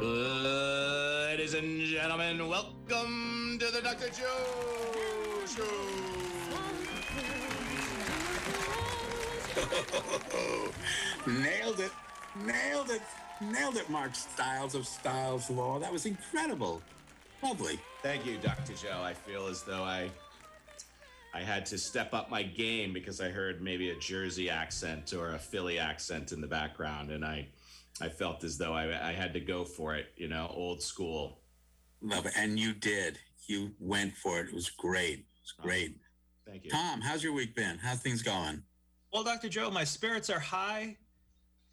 Ladies and gentlemen, welcome to the Dr. Joe Show. Nailed it. Nailed it. Nailed it, Mark Styles of Styles Law. That was incredible. Lovely. Thank you, Dr. Joe. I feel as though I I had to step up my game because I heard maybe a Jersey accent or a Philly accent in the background, and I I felt as though I, I had to go for it, you know, old school. Love it. And you did. You went for it. It was great. It was great. Thank you. Tom, how's your week been? How's things going? Well, Dr. Joe, my spirits are high,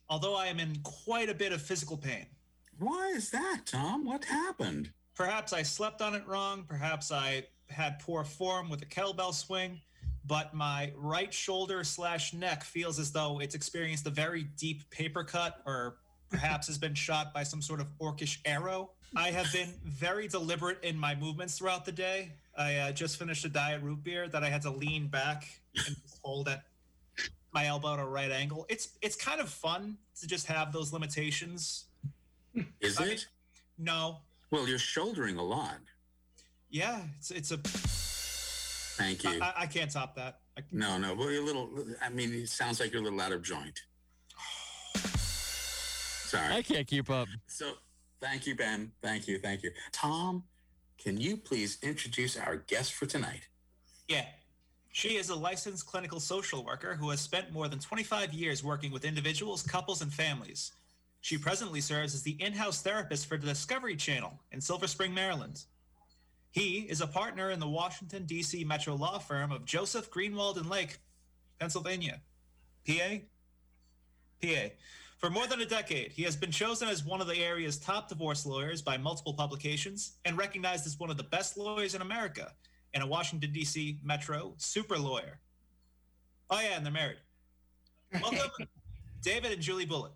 although I am in quite a bit of physical pain. Why is that, Tom? What happened? Perhaps I slept on it wrong. Perhaps I had poor form with a kettlebell swing, but my right shoulder slash neck feels as though it's experienced a very deep paper cut or perhaps has been shot by some sort of orcish arrow. I have been very deliberate in my movements throughout the day. I uh, just finished a diet root beer that I had to lean back and hold at my elbow at a right angle. It's it's kind of fun to just have those limitations. Is I mean- it? No, Well, you're shouldering a lot. yeah, it's it's a. Thank you. I, I can't top that. I, no, no. Well, you're a little, I mean, it sounds like you're a little out of joint. Sorry. I can't keep up. So, thank you, Ben. Thank you. Thank you. Tom, can you please introduce our guest for tonight? Yeah. She is a licensed clinical social worker who has spent more than 25 years working with individuals, couples, and families. She presently serves as the in house therapist for the Discovery Channel in Silver Spring, Maryland. He is a partner in the Washington, D.C. metro law firm of Joseph Greenwald and Laake, Pennsylvania. PA? PA. For more than a decade, he has been chosen as one of the area's top divorce lawyers by multiple publications and recognized as one of the best lawyers in America and a Washington, D.C. metro super lawyer. Oh, yeah, and they're married. Welcome, David and Julie Bulitt.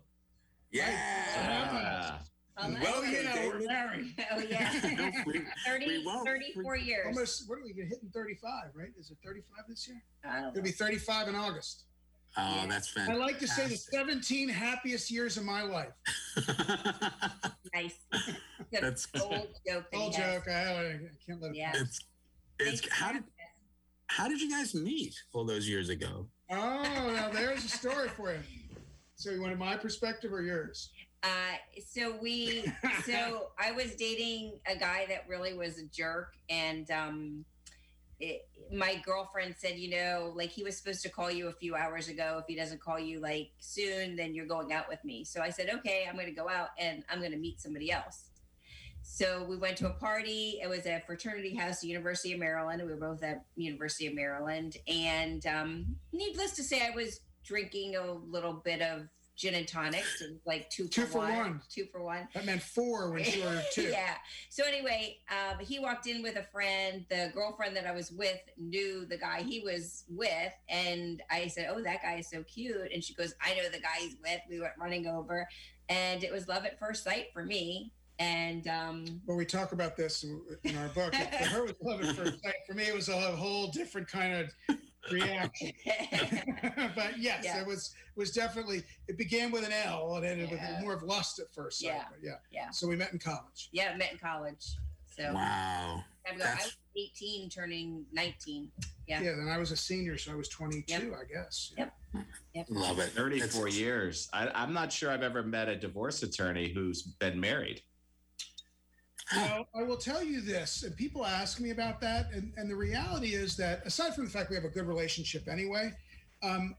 Yeah. Ah, Well, you know, David. we're married. Oh, yeah. we, 30, we won't. 34 years. Almost, what are we going hitting 35, right? Is it 35 this year? I don't It'll know. be 35 in August. Oh, that's fantastic. I like to say the 17 happiest years of my life. Nice. Good That's- old joke. that Old joke. I, I can't let it Yeah. it's, it's, how did, how did you guys meet all those years ago? Oh, now there's a story for you. So you wanted my perspective or yours? Uh, so we, so I was dating a guy that really was a jerk, and um, it, my girlfriend said, you know, like he was supposed to call you a few hours ago. If he doesn't call you like soon, then you're going out with me. So I said, okay, I'm going to go out and I'm going to meet somebody else. So we went to a party. It was a fraternity house, University of Maryland. We were both at University of Maryland, and um, needless to say, I was drinking a little bit of gin and tonics, it was like two, Two for, for one, one. two for one. That meant four when you were two. yeah. So anyway, um, he walked in with a friend. The girlfriend that I was with knew the guy he was with, and I said, "Oh, that guy is so cute." And she goes, "I know the guy he's with." We went running over, and it was love at first sight for me. And um, Well, we talk about this in our book. For her, it was love at first sight. For me, it was a whole different kind of reaction. but yes, Yeah. it was was definitely. It began with an L and ended Yeah. with more of lust at first sight. Yeah. But yeah. Yeah. So we met in college. yeah, met in college. So Wow. I was 18, turning 19. Yeah. Yeah. Then I was a senior, so I was 22, I guess. Yep. Yep. Love it. 34 It's- years. I, I'm not sure I've ever met a divorce attorney who's been married. Well, I will tell you this, and people ask me about that, and, and the reality is that aside from the fact we have a good relationship anyway, um,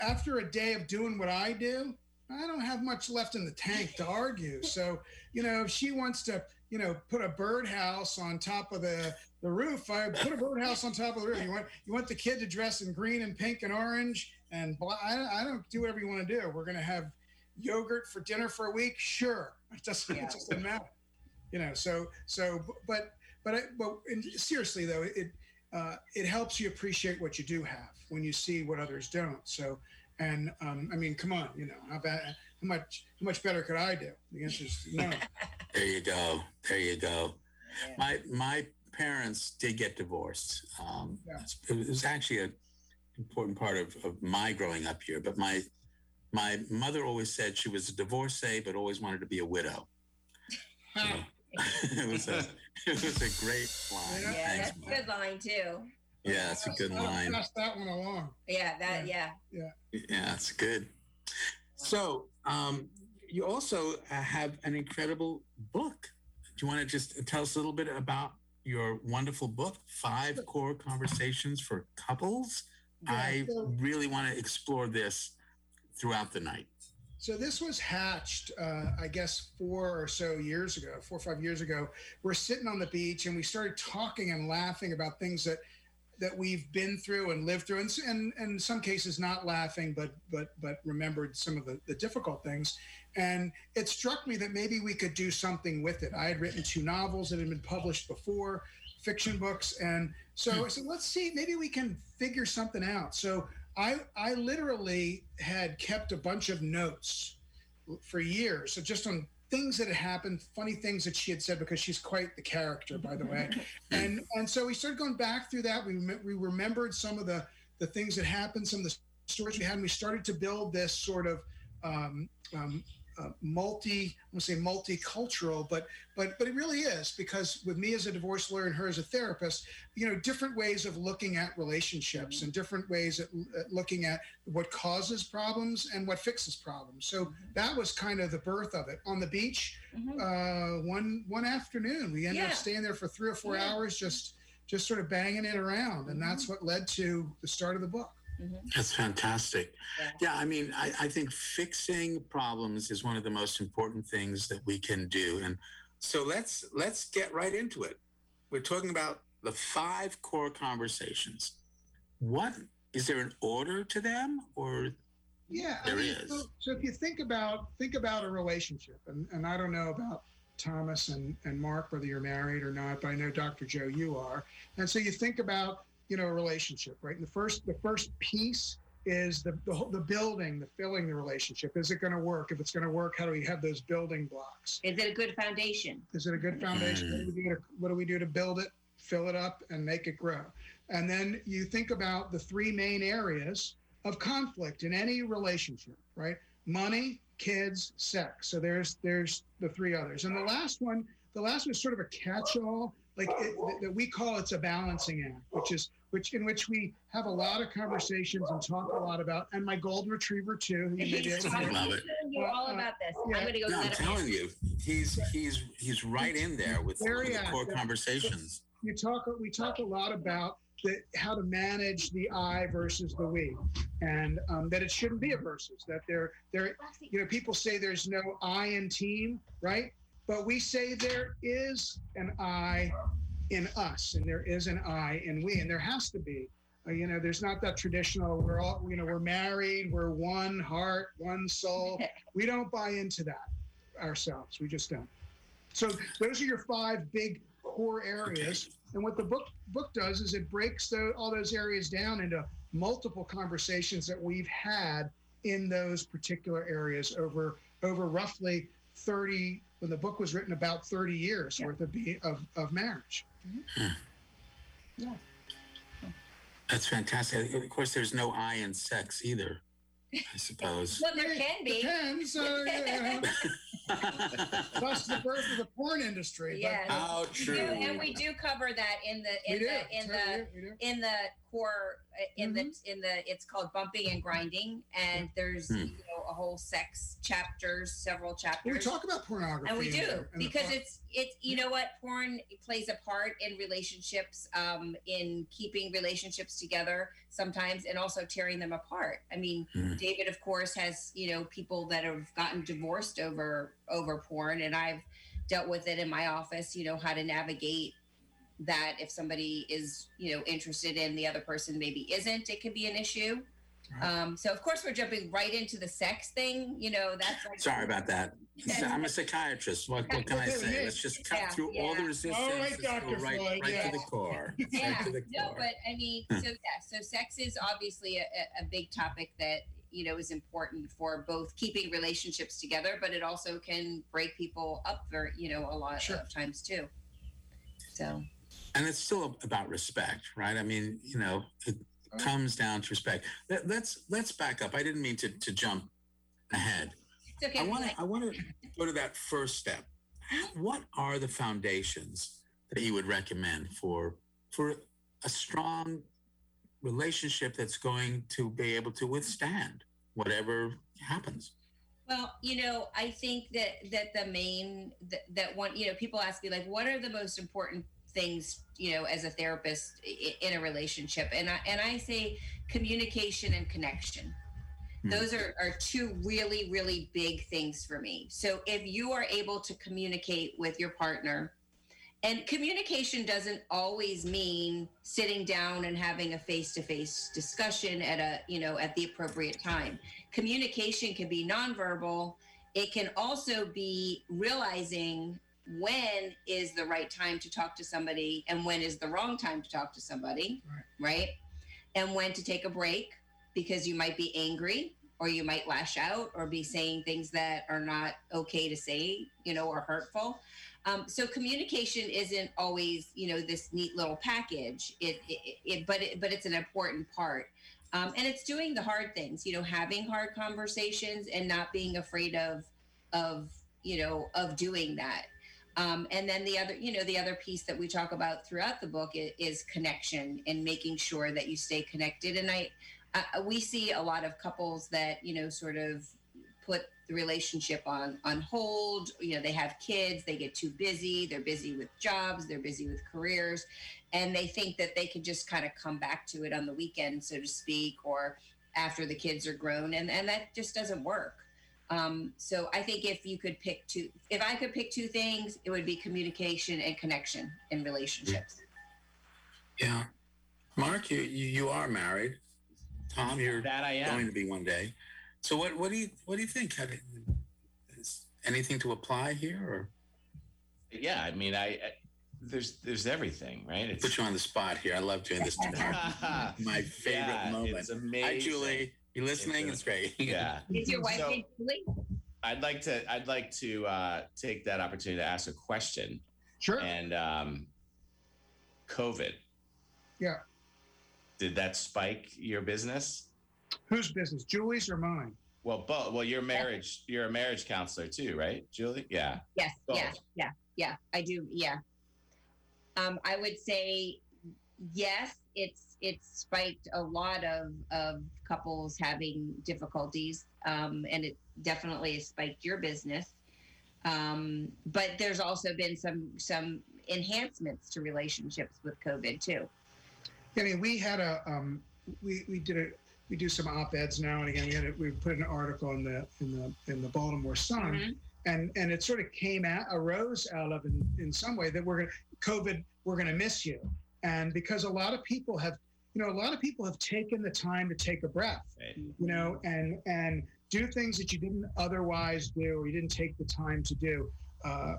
after a day of doing what I do, I don't have much left in the tank to argue. So, you know, if she wants to, you know, put a birdhouse on top of the, the roof, I put a birdhouse on top of the roof. You want you want the kid to dress in green and pink and orange and blah, I, I don't do whatever you want to do. We're gonna have yogurt for dinner for a week. Sure, it doesn't Yeah. it doesn't matter. You know. So so but but I, but seriously though, it uh, it helps you appreciate what you do have when you see what others don't. So and um, I mean, come on, you know, how bad, how much how much better could I do? The answer is no. there you go. There you go. Yeah. My my parents did get divorced. Um, yeah. It was actually an important part of, of my growing up here. But my my mother always said she was a divorcee, but always wanted to be a widow. So, it was a it was a great line. Yeah, Thanks, that's a good line too. Yeah, that's a good line. Pass that one along. Yeah, that yeah. Yeah. Yeah, that's good. So, um, you also uh, have an incredible book. Do you want to just tell us a little bit about your wonderful book, Five Core Conversations for Couples? Yeah, I so, really want to explore this throughout the night. So this was hatched, uh, I guess, four or so years ago, four or five years ago. We're sitting on the beach and we started talking and laughing about things that that we've been through and lived through, and, and, and in some cases not laughing, but but but remembered some of the, the difficult things. And it struck me that maybe we could do something with it. I had written two novels that had been published before, fiction books, and so I said, let's see, maybe we can figure something out. So I I literally had kept a bunch of notes for years, so just on things that had happened, funny things that she had said because she's quite the character, by the way. and and so we started going back through that. We we remembered some of the the things that happened, some of the stories we had, and we started to build this sort of um, um, uh, multi, I want to say multicultural, but but but it really is because with me as a divorce lawyer and her as a therapist, you know, different ways of looking at relationships and different ways at, at looking at what causes problems and what fixes problems. So that was kind of the birth of it. On the beach, mm-hmm. uh, one one afternoon, we ended yeah. up staying there for three or four yeah. hours, just just sort of banging it around, and that's mm-hmm. what led to the start of the book. Mm-hmm. That's fantastic. Yeah. yeah, I mean, I, I think fixing problems is one of the most important things that we can do. And so let's let's get right into it. We're talking about the five core conversations. What is there an order to them or yeah there I mean, is. So, so, if you think about think about a relationship and, and i don't know about thomas and, and mark whether you're married or not but i know dr joe you are and so you think about you know a relationship right? And the first the first piece is the the, the building the filling the relationship. Is it going to work? If it's going to work how do we have those building blocks? Is it a good foundation? Is it a good foundation? What, do we do to, what do we do to build it fill it up and make it grow? And then you think about the three main areas of conflict in any relationship right? Money kids sex. So there's there's the three others. And the last one the last one is sort of a catch-all like it, that we call it's a balancing act, which is which in which we have a lot of conversations and talk a lot about. And my golden retriever too. Who you may be able to I love it. You all about this. Yeah. I'm going to go. No, I'm telling you, he's he's he's right in there with the core conversations. You talk. We talk a lot about the, how to manage the I versus the we, and um, that it shouldn't be a versus. That there, there, you know, people say there's no I in team, right? But we say there is an I in us, and there is an I in we, and there has to be. Uh, you know, there's not that traditional. We're all, you know, we're married. We're one heart, one soul. We don't buy into that ourselves. We just don't. So those are your five big core areas. And what the book book does is it breaks the, all those areas down into multiple conversations that we've had in those particular areas over over roughly 30 when the book was written about 30 years yeah. worth of, of, of marriage. Mm-hmm. Yeah. That's fantastic. Of course, there's no I in sex either. I suppose. well, there can be. Depends. Uh, you know. Plus the birth of the porn industry. Yeah. How true. and we do cover that in the in we the do. in the in the core uh, in mm-hmm. the in the it's called bumping and grinding and there's hmm. you know a whole sex chapters several chapters well, we talk about pornography and we do because it's it's you know what porn plays a part in relationships um in keeping relationships together sometimes and also tearing them apart i mean hmm. david of course has you know people that have gotten divorced over over porn and i've dealt with it in my office you know how to navigate that if somebody is you know interested in the other person maybe isn't it can be an issue Um, so of course we're jumping right into the sex thing. You know, that's like Sorry about that. I'm a psychiatrist. What, what can I say? Let's just cut Yeah, through all the resistance. All right, go Dr. right, Floyd, right yeah. to the core. yeah, Right to the no, core. but I mean, so yeah, so sex is obviously a, a- a big topic that you know is important for both keeping relationships together, but it also can break people up for you know a lot Sure. of times too. So and it's still about respect, right? I mean, you know, it comes down to respect. Let, let's let's back up. I didn't mean to to jump ahead. it's okay. I want to I want to go to that first step. What are the foundations that you would recommend for for a strong relationship that's going to be able to withstand whatever happens? Well, you know, I think that that the main that, that one, you know, people ask me like, what are the most important things, you know, as a therapist in a relationship, and I and I say communication and connection. Hmm. Those are, are two really, really big things for me. So if you are able to communicate with your partner, and communication doesn't always mean sitting down and having a face-to-face discussion at a, you know, at the appropriate time communication can be nonverbal. It can also be realizing when is the right time to talk to somebody and when is the wrong time to talk to somebody, right? And when to take a break because you might be angry or you might lash out or be saying things that are not okay to say, you know, or hurtful. Um, so communication isn't always, you know, this neat little package. It, it, it but it, but it's an important part. Um, and it's doing the hard things, you know, having hard conversations and not being afraid of, of you know, of doing that. Um, and then the other, you know, the other piece that we talk about throughout the book is, is connection and making sure that you stay connected. And I, I, we see a lot of couples that you know sort of put the relationship on on hold. You know, they have kids, they get too busy, they're busy with jobs, they're busy with careers, and they think that they can just kind of come back to it on the weekend, so to speak, or after the kids are grown, and and that just doesn't work. Um, so I think if you could pick two, if I could pick two things, it would be communication and connection in relationships. Yeah. Mark, you, you, you are married. Tom, you're That I am. going to be one day. So what, what do you what do you think? Do, is anything to apply here or Yeah, I mean, I, I there's there's everything, right? It's put you on the spot here? I love doing this to My favorite Yeah, moment. It's amazing. Hi Julie. You listening? It's It's great. Yeah. Is your wife So- Julie? I'd like to I'd like to uh, take that opportunity to ask a question. Sure. And um, COVID. Yeah. Did that spike your business? Whose business? Julie's or mine? Well, both. Well, you're marriage. You're a marriage counselor too, right, Julie? Yeah. Yes, yeah, yeah, yeah. I do. Yeah. Um, I would say yes. It's it's spiked a lot of of couples having difficulties, um, and it definitely has spiked your business. Um, but there's also been some some enhancements to relationships with COVID too. I mean, we had a um, we we did a we do some op eds now and again. We had a, we put an article in the in the in the Baltimore Sun, Mhm. and and it sort of came out arose out of in, in some way that we're gonna COVID we're gonna miss you, and because a lot of people have you know a lot of people have taken the time to take a breath, Right. you know, and and do things that you didn't otherwise do or you didn't take the time to do, uh,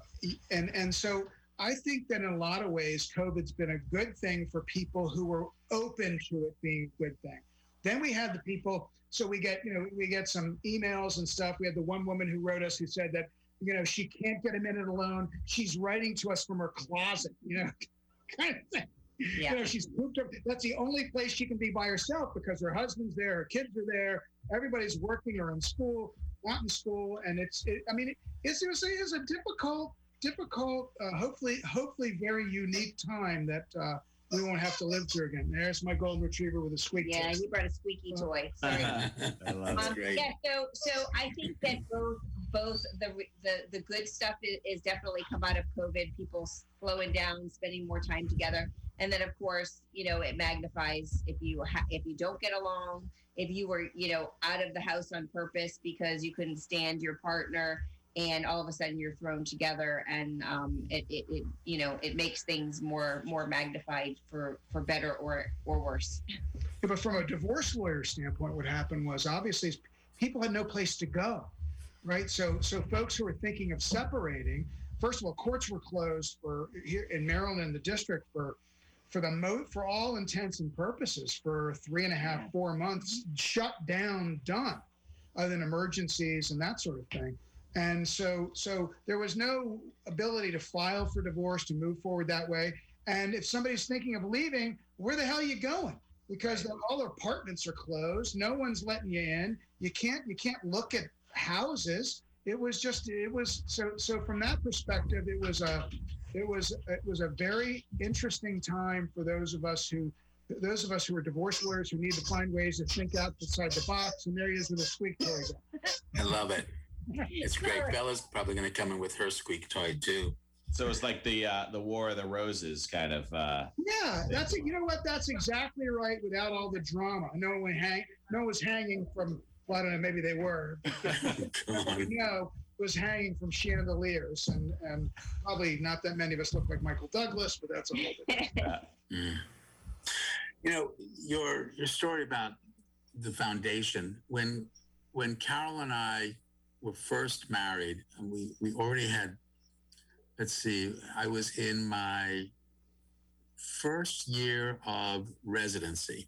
and and so I think that in a lot of ways, COVID's been a good thing for people who were open to it being a good thing. Then we had the people, so we get, you know, we get some emails and stuff. We had the one woman who wrote us who said that, you know, she can't get a minute alone. She's writing to us from her closet, you know, kind of thing. Yeah. You know, she's pooped up. That's the only place she can be by herself because her husband's there, her kids are there, everybody's working or in school, not in school, and it's. It, I mean, it, it's it a, it's a difficult, difficult, uh, hopefully, hopefully, very unique time that uh, we won't have to live through again. There's my golden retriever with a squeak. Yeah, test. he brought a squeaky toy. Sorry. I love That's Um, great. Yeah, so so I think that both both the the the good stuff is, is definitely come out of COVID. People slowing down, spending more time together, and then of course, you know, it magnifies if you ha- if you don't get along, if you were you know out of the house on purpose because you couldn't stand your partner. And all of a sudden, you're thrown together, and um, it, it, it, you know, it makes things more more magnified for for better or or worse. Yeah, but from a divorce lawyer standpoint, what happened was obviously people had no place to go, right? So, so folks who were thinking of separating, first of all, courts were closed for here in Maryland, the district for for the mo for all intents and purposes for three and a half, four months, shut down, done, other than emergencies and that sort of thing. And so, so there was no ability to file for divorce to move forward that way. And if somebody's thinking of leaving, where the hell are you going? Because all their apartments are closed. No one's letting you in. You can't. You can't look at houses. It was just. It was so. So from that perspective, it was a. It was. It was a very interesting time for those of us who those of us who are divorce lawyers who need to find ways to think outside the box, and there he is with a squeak toy. I love it. It's great. Bella's probably going to come in with her squeak toy too. So it's like the uh, the War of the Roses kind of. Uh, yeah, that's it. You know what? That's exactly right. Without all the drama, no one hang, no one was hanging from. Well, I don't know. Maybe they were. no, was hanging from chandeliers, and and probably not that many of us look like Michael Douglas, but that's a whole different. Mm. You know your your story about the foundation when when Carol and I were first married, and we we already had. Let's see, I was in my first year of residency.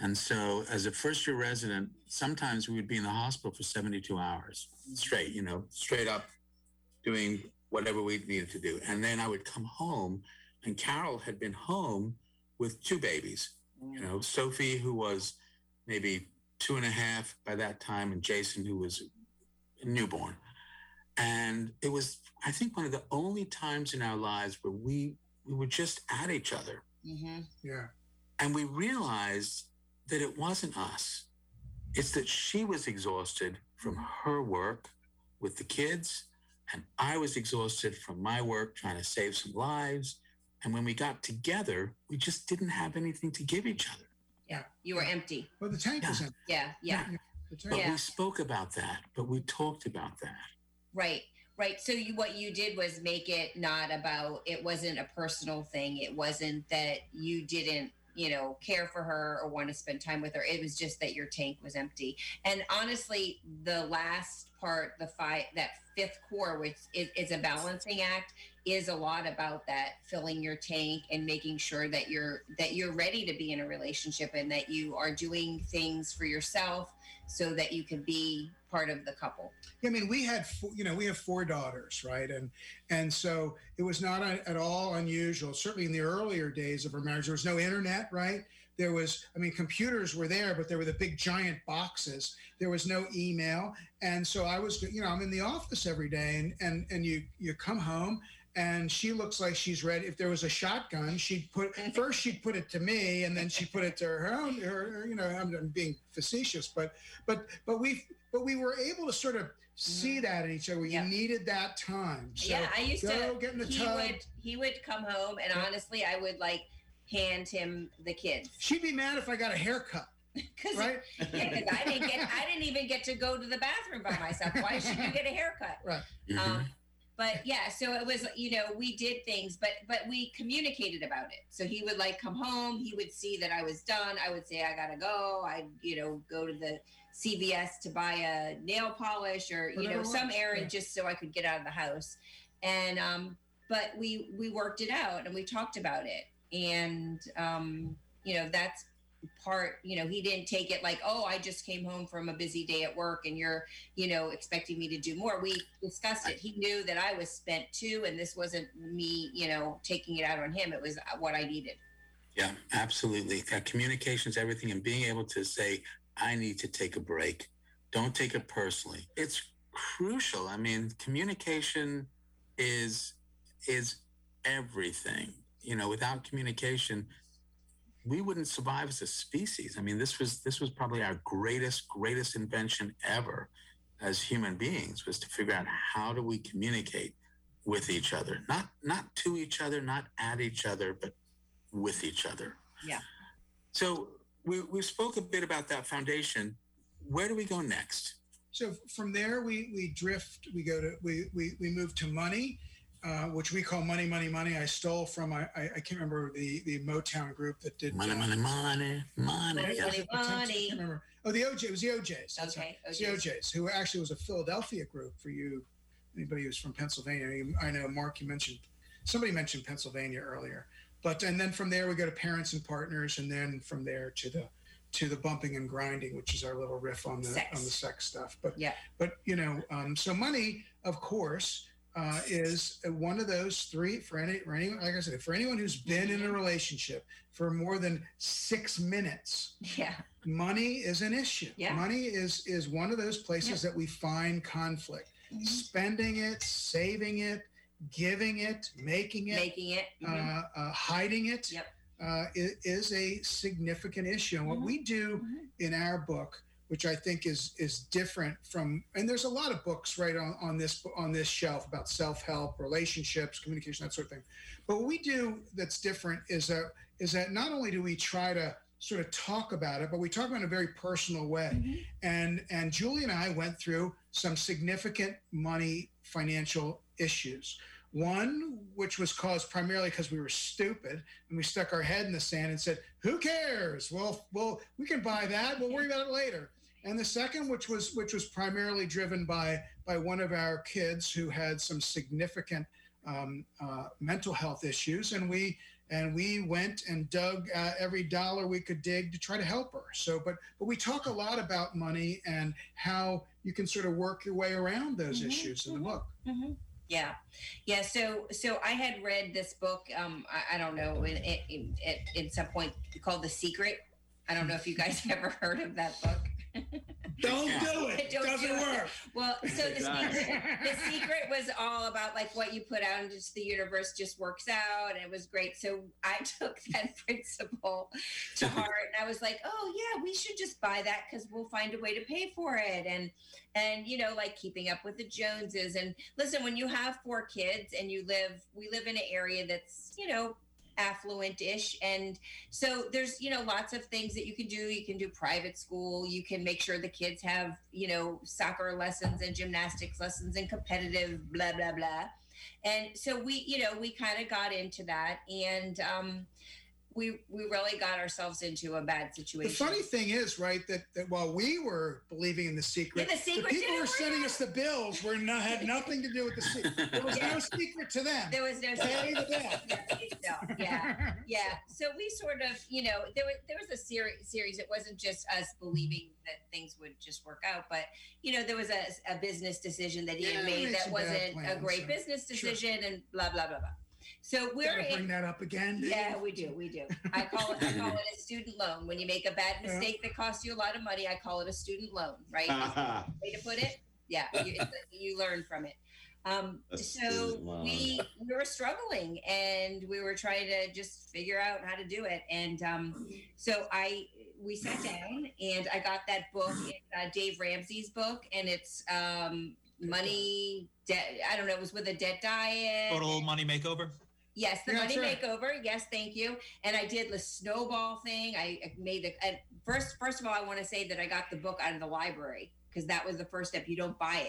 And so, as a first year resident, sometimes we would be in the hospital for 72 hours straight, you know, straight up doing whatever we needed to do. And then I would come home, and Carol had been home with two babies, you know, Sophie, who was maybe two and a half by that time, and Jason, who was newborn. And it was, I think, one of the only times in our lives where we we were just at each other. Mm-hmm. Yeah. And we realized that it wasn't us. It's that she was exhausted from her work with the kids, and I was exhausted from my work trying to save some lives. And when we got together, we just didn't have anything to give each other. Yeah, you were empty. Well, the tank Yeah. was empty. Yeah, yeah. But Yeah. we spoke about that, but we talked about that. Right, right. So you, what you did was make it not about. It wasn't a personal thing. It wasn't that you didn't, you know, care for her or want to spend time with her. It was just that your tank was empty. And honestly, the last part, the five, that fifth core, which is, is a balancing act, is a lot about that filling your tank and making sure that you're that you're ready to be in a relationship and that you are doing things for yourself so that you can be part of the couple. Yeah, I mean, we had, four, you know, we have four daughters, right? And and so it was not at all unusual. Certainly in the earlier days of our marriage, there was no internet, right? There was, I mean, computers were there, but there were the big giant boxes. There was no email, and so I was, you know, I'm in the office every day, and and and you you come home. And she looks like she's ready. If there was a shotgun, she'd put first she'd put it to me, and then she put it to her own. Her, her- you know, I'm, I'm being facetious, but but but we but we were able to sort of see that in each other. Yeah. You needed that time. So yeah, I used go to. get in the he tub. would he would come home, and Yeah. honestly, I would like hand him the kids She'd be mad if I got a haircut, because right? yeah, 'cause I didn't get I didn't even get to go to the bathroom by myself. Why should you get a haircut? Right. Mhm. Um, but yeah, so it was you know we did things, but but we communicated about it. So he would like come home, he would see that I was done. I would say I gotta go. I you know go to the CVS to buy a nail polish or you know some errand just so I could get out of the house. And um, but we we worked it out and we talked about it, and um, you know that's part you know he didn't take it like oh i just came home from a busy day at work and you're you know expecting me to do more we discussed it he knew that i was spent too and this wasn't me you know taking it out on him it was uh, what i needed Yeah, absolutely. Uh, that communication is everything, and being able to say, "I need to take a break." Don't take it personally. It's crucial. I mean, communication is is everything. You know, without communication, we wouldn't survive as a species. I mean, this was this was probably our greatest greatest invention ever as human beings was to figure out how do we communicate with each other, not not to each other, not at each other, but with each other. Yeah. So we, we spoke a bit about that foundation. Where do we go next? So from there, we we drift. We go to we we we move to money, uh, which we call Money, Money, Money. I stole from I, I, I can't remember the the Motown group that did money, uh, money, money, money. Money, Yeah. money, money. remember. Oh, the O'Jay. It was the O'Jays. That's Okay, right. It's the O'Jays. O'Jays, who actually was a Philadelphia group for you. Anybody who's from Pennsylvania. I know, Mark. You mentioned somebody mentioned Pennsylvania earlier, but and then from there we go to parents and partners, and then from there to the to the bumping and grinding, which is our little riff on the Sex. on the sex stuff. But Yeah. but you know, um, so money, of course, uh, is one of those three for any for anyone. Like I said, for anyone who's been in a Mm-hmm. relationship for more than six minutes, Yeah. money is an issue. Yeah. Money is is one of those places that we find conflict. Mhm. Spending it, saving it, giving it, making it, Making it. mhm. uh, uh, hiding it, Yep. uh, i- is a significant issue. And what Mhm. we do Mhm. in our book, which I think is is different from, and there's a lot of books right on, on this on this shelf about self help, relationships, communication, that sort of thing. But what we do that's different is that is that not only do we try to sort of talk about it, but we talk about it in a very personal way. Mhm. And and Julie and I went through some significant money financial issues. One, which was caused primarily because we were stupid and we stuck our head in the sand and said, "Who cares? Well, well, we can buy that. We'll worry about it later." And the second, which was which was primarily driven by by one of our kids who had some significant um, uh, mental health issues, and we and we went and dug uh, every dollar we could dig to try to help her. So, but but we talk a lot about money and how you can sort of work your way around those Mhm, issues in the mhm. book. hmm Yeah, yeah. So, so I had read this book. Um, I, I don't know, in, in, in, at some point called The Secret. I don't know if you guys ever heard of that book. Don't do it. Don't Doesn't do it. work. Well, so the secret, the secret was all about like what you put out into the universe just works out. And it was great. So I took that principle to heart and I was like, oh yeah, we should just buy that because we'll find a way to pay for it. And and you know, like keeping up with the Joneses. And listen, when you have four kids and you live, we live in an area that's, you know, affluent-ish and so there's you know lots of things that you can do. You can do private school. You can make sure the kids have you know soccer lessons and gymnastics lessons and competitive blah blah blah. And so we you know we kind of got into that. And um we we really got ourselves into a bad situation. The funny thing is, right, that, that while we were believing in the secret, Yeah, the secret people who were sending us the bills were not had nothing to do with the secret. There was no secret to them. there was no Pay the bill. yeah yeah so we sort of you know there was there was a series series it wasn't just us believing that things would just work out but you know there was a, a business decision that he Yeah, made made that wasn't a great so- business Sure. decision and blah blah blah blah so we're Gotta bring in that up again. do yeah we do we do. I call it i call it a student loan. When you make a bad Yeah. mistake that costs you a lot of money i call it a student loan right? Way to put it? Yeah you, it's- you learn from it. Um, so we we were struggling and we were trying to just figure out how to do it. And um, so i we sat down and i got that book uh, dave ramsey's book and it's um, money debt i don't know it was with a debt diet. Total money makeover. Yes, the Yeah, money right. makeover. Yes, thank you. And I did the snowball thing. I made the and first. First of all, I want to say that I got the book out of the library because that was the first step. You don't buy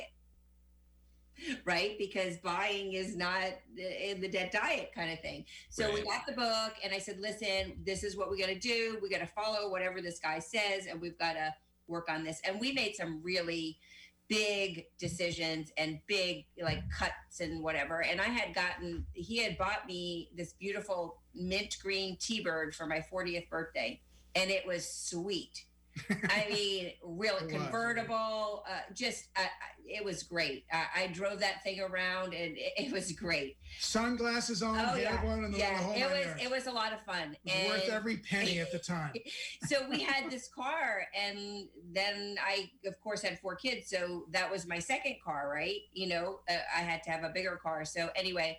it, right? Because buying is not in the dead diet kind of thing. So we got the book, and I said, "Listen, this is what we got to do. We got to follow whatever this guy says, and we've got to work on this." And we made some really big decisions and big like cuts and whatever. And I had gotten he had bought me this beautiful mint green T-bird for my 40th birthday, and it was sweet. I mean, really convertible. Uh, just uh, it was great. I, I drove that thing around, and it, it was great. Sunglasses on, Oh yeah, one, and the, yeah. whole It was it was a lot of fun. Worth every penny at the time. so we had this car and then i of course had four kids so that was my second car right you know uh, i had to have a bigger car so anyway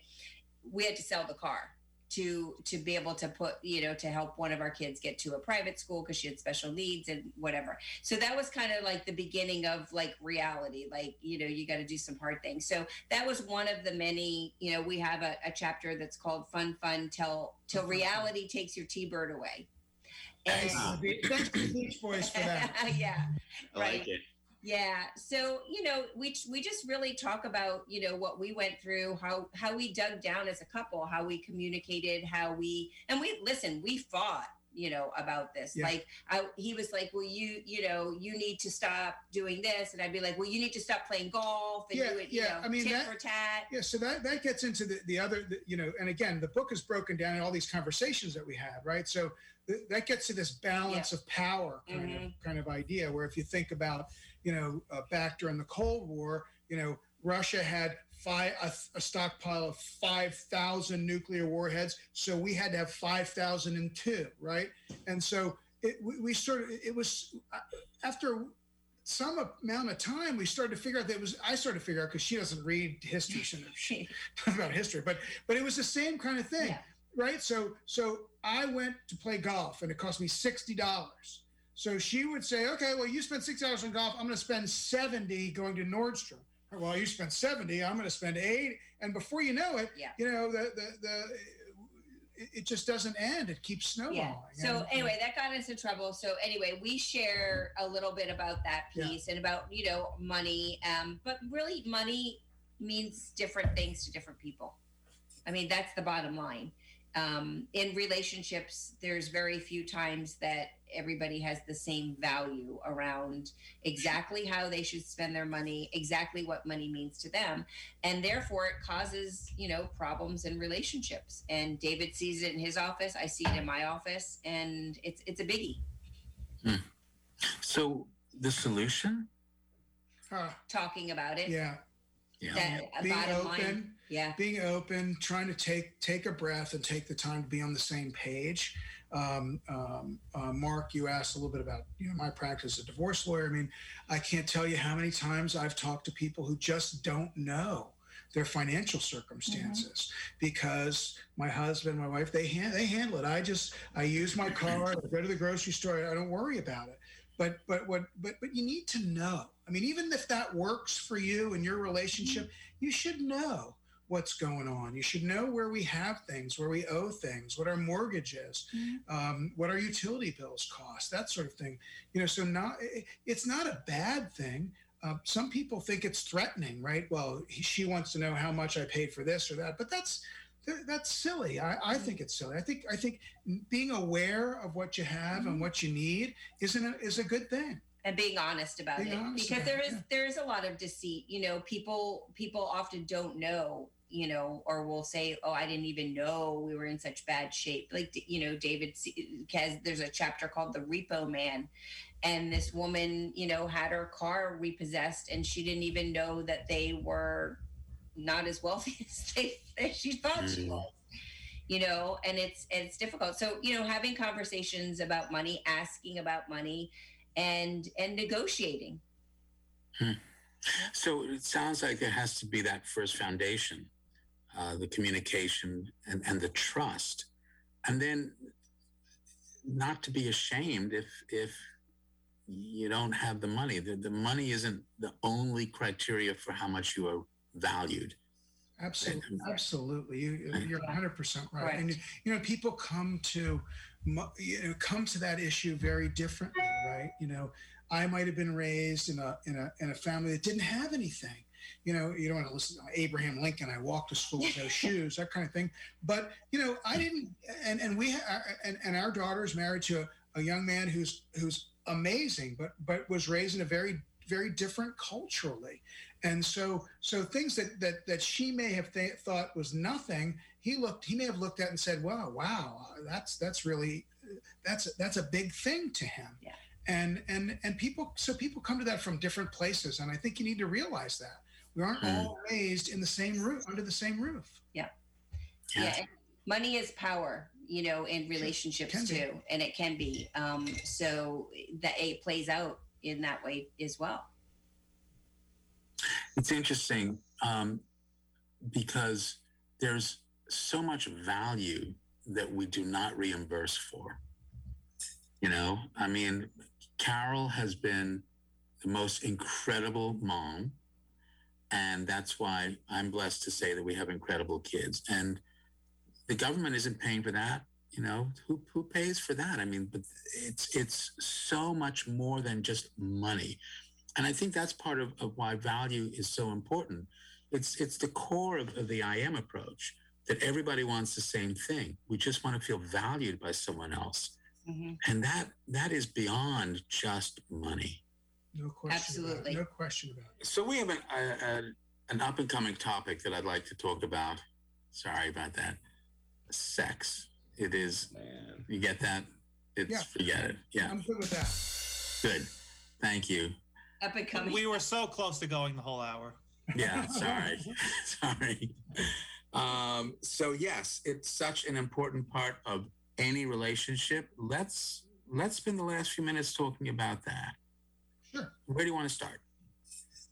we had to sell the car to to be able to put you know to help one of our kids get to a private school because she had special needs and whatever so that was kind of like the beginning of like reality like you know you got to do some hard things so that was one of the many you know we have a, a chapter that's called fun fun till till reality takes your t-bird away Thanks And- to the Be- thanks to Beach Boys for that. yeah, I right. like it. Yeah. So, you know, we we just really talk about, you know, what we went through, how how we dug down as a couple, how we communicated, how we and we listen, we fought, you know, about this. Yeah. Like I he was like, "Well, you, you know, you need to stop doing this." And I'd be like, "Well, you need to stop playing golf and yeah, do it, yeah. Know, I mean, tit that, for tat." Yeah, so that that gets into the the other, the, you know, and again, the book is broken down in all these conversations that we had, right? So that gets to this balance yeah. of power kind mm-hmm. of kind of idea where if you think about you know uh, back during the cold war you know russia had five a, a stockpile of 5000 nuclear warheads so we had to have 5002 right and so it, we, we sort of it was uh, after some amount of time we started to figure out that it was i started to figure out because she doesn't read history she doesn't she about history but but it was the same kind of thing yeah. right so so I went to play golf and it cost me $60. So she would say, okay, well, you spent six hours on golf. I'm going to spend 70 going to Nordstrom. Well, you spent 70. I'm going to spend eight. And before you know it, yeah. you know, the, the, the, it just doesn't end. It keeps snowballing. Yeah. So and, anyway, that got us in trouble. So anyway, we share a little bit about that piece yeah. and about you know money. Um, but really, money means different things to different people. I mean, that's the bottom line um, in relationships, there's very few times that everybody has the same value around exactly how they should spend their money, exactly what money means to them. And therefore, it causes, you know, problems in relationships. And David sees it in his office. I see it in my office. And it's, it's a biggie. Hmm. So the solution? Huh. Talking about it. Yeah. Yeah. That, Being open. Line, yeah being open trying to take take a breath and take the time to be on the same page um, um, uh, mark you asked a little bit about you know my practice as a divorce lawyer. I mean i can't tell you how many times i've talked to people who just don't know their financial circumstances mm-hmm. because my husband my wife they hand, they handle it. I just i use my car I go to the grocery store i don't worry about it. But but what but but you need to know. I mean even if that works for you and your relationship you should know what's going on. You should know where we have things, where we owe things, what our mortgage is, mm-hmm. um, what our utility bills cost, that sort of thing. You know, so not it's not a bad thing. Uh, some people think it's threatening, right? Well, he, she wants to know how much I paid for this or that, but that's that's silly. I, I think it's silly. I think I think being aware of what you have mm-hmm. and what you need isn't a, is a good thing and being honest about being it honest because about there is there is a lot of deceit you know people people often don't know you know, or will say, "Oh, I didn't even know we were in such bad shape." Like you know, David has there's a chapter called the Repo Man, and this woman, you know, had her car repossessed, and she didn't even know that they were not as wealthy as, they, as she thought mm. she was. You know, and it's it's difficult. So you know, having conversations about money, asking about money, and and negotiating. Hmm. So it sounds like there has to be that first foundation uh, the communication and, and the trust. And then not to be ashamed if if you don't have the money. The, the money isn't the only criteria for how much you are valued. Absolutely and, absolutely. You, you're 100% right. right. And you know people come to you know come to that issue very differently right? You know i might have been raised in a in a in a family that didn't have anything you know, you don't want to listen to Abraham Lincoln. I walked to school with no shoes, that kind of thing. But you know, I didn't. And and we uh, and and our daughter is married to a, a young man who's who's amazing, but but was raised in a very very different culturally and so so things that that that she may have th- thought was nothing he looked he may have looked at and said wow wow that's that's really that's that's a big thing to him yeah. and and and people so people come to that from different places and i think you need to realize that we aren't hmm. all raised in the same roof, under the same roof. Yeah. Yeah. yeah. money is power, you know, in relationships too. Be. And it can be. Um, so that it plays out in that way as well. It's interesting um, because there's so much value that we do not reimburse for. You know, I mean, Carol has been the most incredible mom and that's why I'm blessed to say that we have incredible kids. And the government isn't paying for that. You know, who, who pays for that? I mean, but it's it's so much more than just money. and I think that's part of, of why value is so important. It's it's the core of, of the I am approach that everybody wants the same thing. We just want to feel valued by someone else. Mm-hmm. And that that is beyond just money. No question. Absolutely. No question about it. So we have an, a, a, an up and coming topic that I'd like to talk about. Sorry about that. Sex. It is. Man. You get that? It's yeah. forget it. Yeah. I'm good with that. Good. Thank you. Up and coming. We were so close to going the whole hour. Yeah. Sorry. sorry. Um, so yes, it's such an important part of any relationship. Let's let's spend the last few minutes talking about that. Sure. Where do you want to start?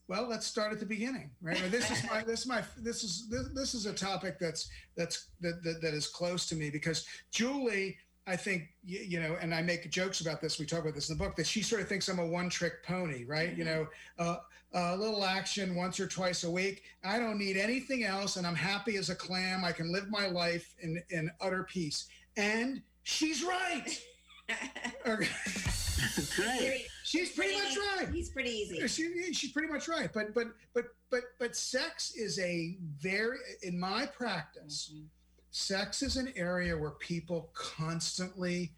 Well, let's start at the beginning, right? This is my this is my this is this, this is a topic that's that's that, that that is close to me because Julie, I think you, you know, and I make jokes about this. We talk about this in the book that she sort of thinks I'm a one trick pony, right? Mm-hmm. You know, uh, a little action once or twice a week. I don't need anything else, and I'm happy as a clam. I can live my life in in utter peace. And she's right. Great. She's pretty much right. He's pretty easy. She, she's pretty much right. But but but but but sex is a very in my practice. Mm-hmm. Sex is an area where people constantly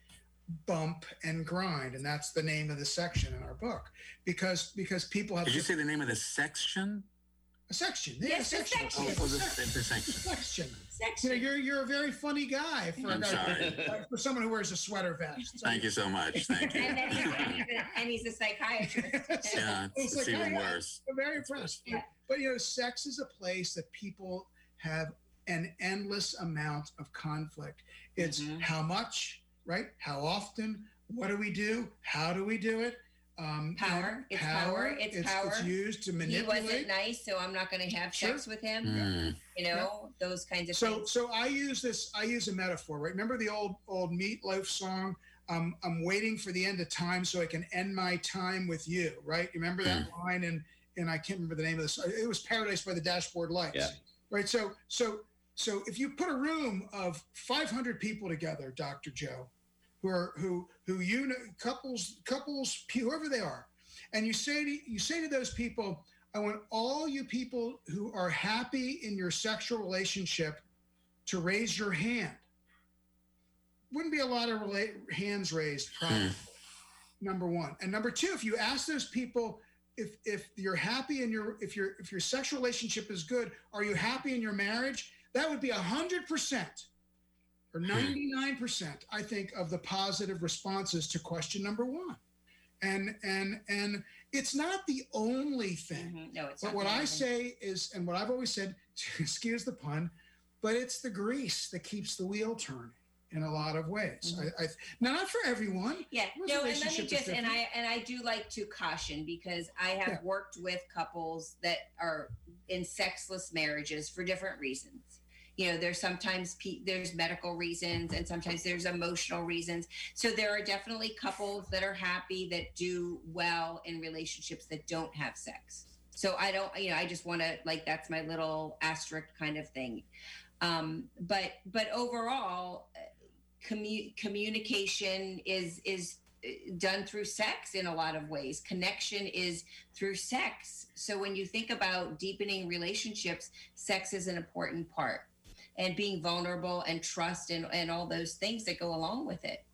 bump and grind, and that's the name of the section in our book because because people have. Did you say the name of the section? A section. Yeah, yes, a section. section. Oh, oh the, the section. section. Section. You know, you're you're a very funny guy for I'm sorry. for someone who wears a sweater vest. So Thank you so much. Thank you. and, then he's, and, he's a, and he's a psychiatrist. yeah, it's, it's even worse. I'm very impressed. Yeah. But you know, sex is a place that people have an endless amount of conflict. It's mm-hmm. how much, right? How often? What do we do? How do we do it? Um, power. It's power. power. It's, it's, power. It's used to manipulate. He wasn't nice, so I'm not going to have sure. sex with him. Mm. You know yeah. those kinds of so, things. So I use this. I use a metaphor, right? Remember the old old Meat Loaf song? Um, I'm waiting for the end of time so I can end my time with you, right? You remember that mm. line? And and I can't remember the name of this. It was Paradise by the Dashboard Lights, yeah. right? So so so if you put a room of 500 people together, Dr. Joe, who are who who you know couples couples whoever they are. And you say to you say to those people i want all you people who are happy in your sexual relationship to raise your hand. Wouldn't be a lot of rela- hands raised hmm. probably number one. And number two if you ask those people if if you're happy in your if your if your sexual relationship is good are you happy in your marriage? That would be a hundred percent or 99%, I think, of the positive responses to question number one. And and and it's not the only thing. Mm-hmm. No, it's but what I say is, and what I've always said, excuse the pun, but it's the grease that keeps the wheel turning in a lot of ways. Mm-hmm. I, I, not for everyone. Yeah. No, and let me just and I and I do like to caution because I have yeah. worked with couples that are in sexless marriages for different reasons you know there's sometimes pe- there's medical reasons and sometimes there's emotional reasons. So there are definitely couples that are happy that do well in relationships that don't have sex. So i don't you know i just want to like that's my little asterisk kind of thing. Um but but overall commu- communication is is uh, done through sex in a lot of ways. Connection is through sex. So when you think about deepening relationships sex is an important part and being vulnerable and trust and, and all those things that go along with it.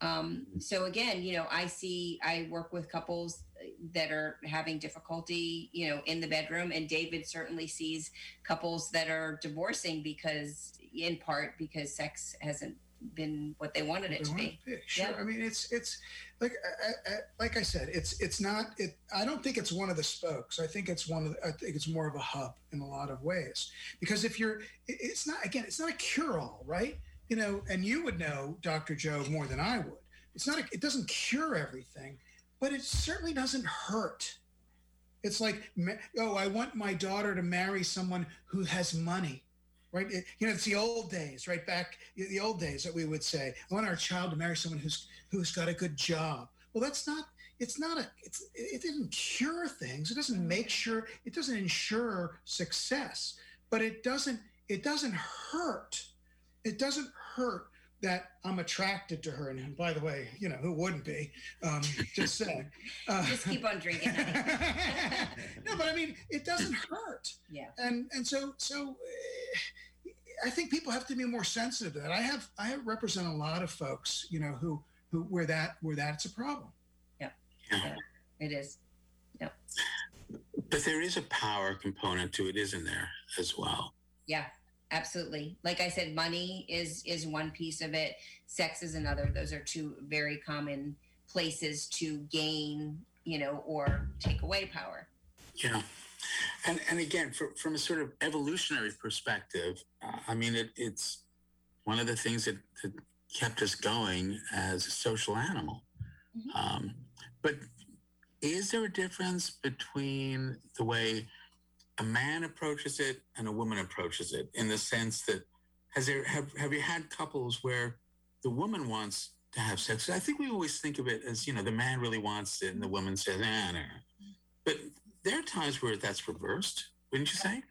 Um, so again, you know, I see, I work with couples that are having difficulty, you know, in the bedroom, and David certainly sees couples that are divorcing because, in part, because sex hasn't been what they wanted it to be. be. Sure. Yeah. I mean, it's it's like I, I, like I said, it's it's not it. I don't think it's one of the spokes. I think it's one of. The, I think it's more of a hub in a lot of ways. Because if you're, it's not again, it's not a cure all, right? You know, and you would know, Dr. Joe, more than I would. It's not. A, it doesn't cure everything, but it certainly doesn't hurt. It's like, oh, I want my daughter to marry someone who has money right? It, you know, it's the old days, right? Back the old days that we would say, I want our child to marry someone who's who's got a good job. Well, that's not. It's not a. It's it didn't cure things. It doesn't make sure. It doesn't ensure success. But it doesn't. It doesn't hurt. It doesn't hurt that I'm attracted to her. And by the way, you know, who wouldn't be? Um, just saying. Uh, just keep on drinking. no, but I mean, it doesn't hurt. Yeah. And and so so. I think people have to be more sensitive to that. I have I represent a lot of folks, you know, who who where that where that's a problem. Yeah. yeah. It is. Yeah. But there is a power component to it, isn't there, as well? Yeah, absolutely. Like I said, money is is one piece of it. Sex is another. Those are two very common places to gain, you know, or take away power. Yeah. And, and again, for, from a sort of evolutionary perspective, uh, I mean, it, it's one of the things that, that kept us going as a social animal. Mm-hmm. Um, but is there a difference between the way a man approaches it and a woman approaches it in the sense that has there have, have you had couples where the woman wants to have sex i think we always think of it as you know the man really wants it and the woman says ah, no. but there are times where that's reversed wouldn't you say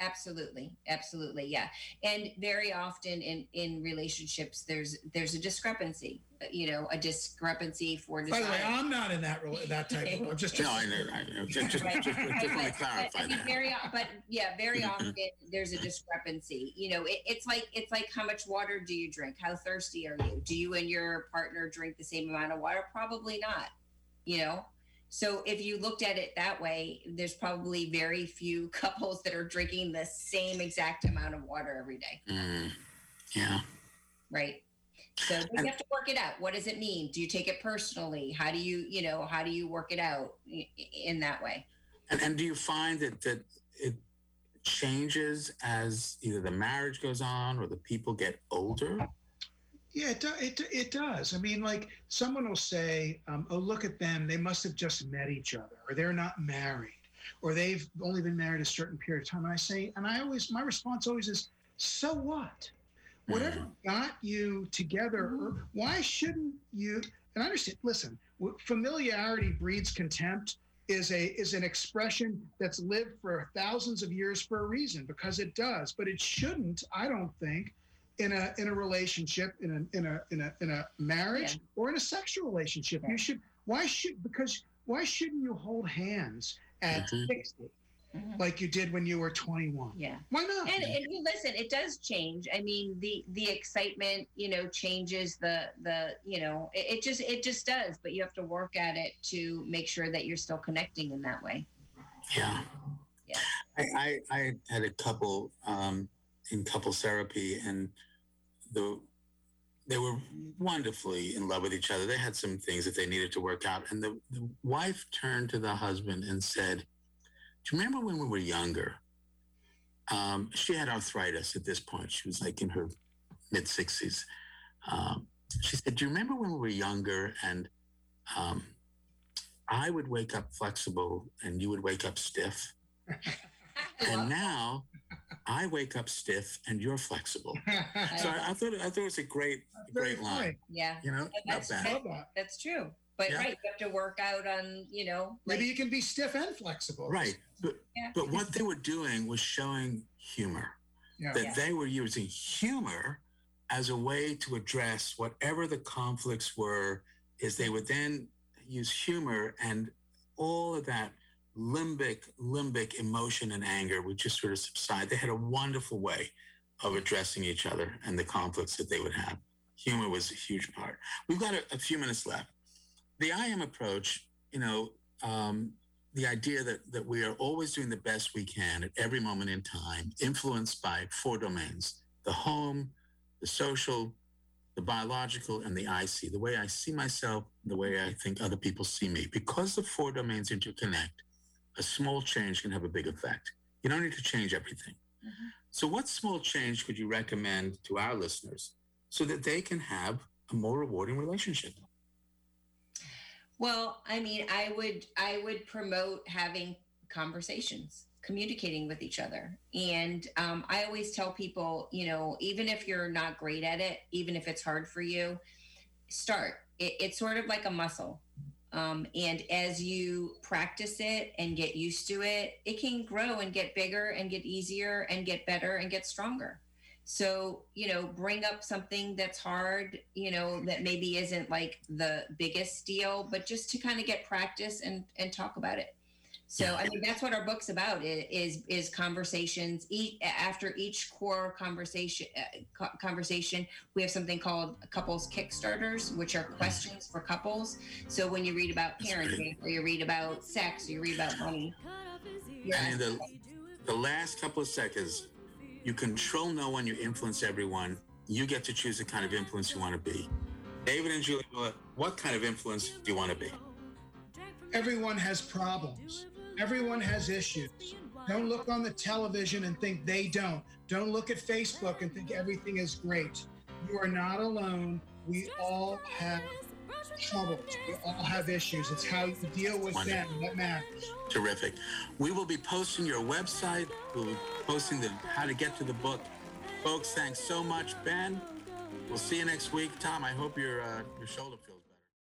absolutely absolutely yeah and very often in in relationships there's there's a discrepancy uh, you know a discrepancy for desire. by the way i'm not in that that type of I'm just, just no i know, I know. just, just, right. just, just, just want to clarify but, that. very but yeah very often there's a discrepancy you know it, it's like it's like how much water do you drink how thirsty are you do you and your partner drink the same amount of water probably not you know so if you looked at it that way, there's probably very few couples that are drinking the same exact amount of water every day. Mm, yeah. Right. So you have to work it out. What does it mean? Do you take it personally? How do you, you know, how do you work it out in that way? And, and do you find that that it changes as either the marriage goes on or the people get older? Yeah, it, do, it, it does. I mean, like someone will say, um, oh, look at them. They must have just met each other, or they're not married, or they've only been married a certain period of time. And I say, and I always, my response always is, so what? Whatever mm-hmm. got you together, why shouldn't you? And I understand, listen, familiarity breeds contempt is a is an expression that's lived for thousands of years for a reason because it does but it shouldn't i don't think in a in a relationship in a in a in a in a marriage yeah. or in a sexual relationship. Yeah. You should why should because why shouldn't you hold hands at mm-hmm. 60 mm-hmm. like you did when you were 21 yeah why not and, and listen it does change i mean the the excitement you know changes the the you know it, it, just it just does but you have to work at it to make sure that you're still connecting in that way yeah yeah i i, I had a couple um in couples therapy and the they were wonderfully in love with each other. They had some things that they needed to work out. And the, the wife turned to the husband and said, Do you remember when we were younger? Um, she had arthritis at this point. She was like in her mid 60s. Um, she said, Do you remember when we were younger and um, I would wake up flexible and you would wake up stiff? and now I wake up stiff and you're flexible. so I, I, thought I thought it was a great great line. Yeah, you know, that's, not bad. That, that's true. But yeah. right, you have to work out on you know. Like, Maybe you can be stiff and flexible. Right, but yeah. but what they were doing was showing humor. Yeah. That they were using humor as a way to address whatever the conflicts were. Is they would then use humor and all of that limbic limbic emotion and anger would just sort of subside. They had a wonderful way of addressing each other and the conflicts that they would have. Humor was a huge part. We've got a, a few minutes left. The I am approach, you know, um, the idea that that we are always doing the best we can at every moment in time, influenced by four domains: the home, the social, the biological, and the I see. The way I see myself, the way I think other people see me. Because the four domains interconnect, a small change can have a big effect. You don't need to change everything. Mm-hmm. So, what small change could you recommend to our listeners so that they can have a more rewarding relationship? Well, I mean, I would I would promote having conversations, communicating with each other, and um, I always tell people, you know, even if you're not great at it, even if it's hard for you, start. It, it's sort of like a muscle um, and as you practice it and get used to it, it can grow and get bigger and get easier and get better and get stronger. So, you know, bring up something that's hard, you know, that maybe isn't like the biggest deal, but just to kind of get practice and and talk about it. So, I mean, that's what our book's about i- is is conversations. Each after each core conversation uh, conversation, we have something called couples kickstarters, which are questions for couples. So when you read about parenting, or you read about sex, or you read about money, you're And in the, the last couple of seconds, you control no one, you influence everyone. You get to choose the kind of influence you want to be. David and Julia, what kind of influence do you want to be? Everyone has problems. Everyone has issues. Don't look on the television and think they don't. Don't look at Facebook and think everything is great. You are not alone. We all have troubles. We all have issues. It's how you deal with them that matters. Terrific. We will be posting your website. We'll be posting the how to get to the book. Folks, thanks so much, Ben. We'll see you next week. Tom, I hope your uh, your shoulder feels.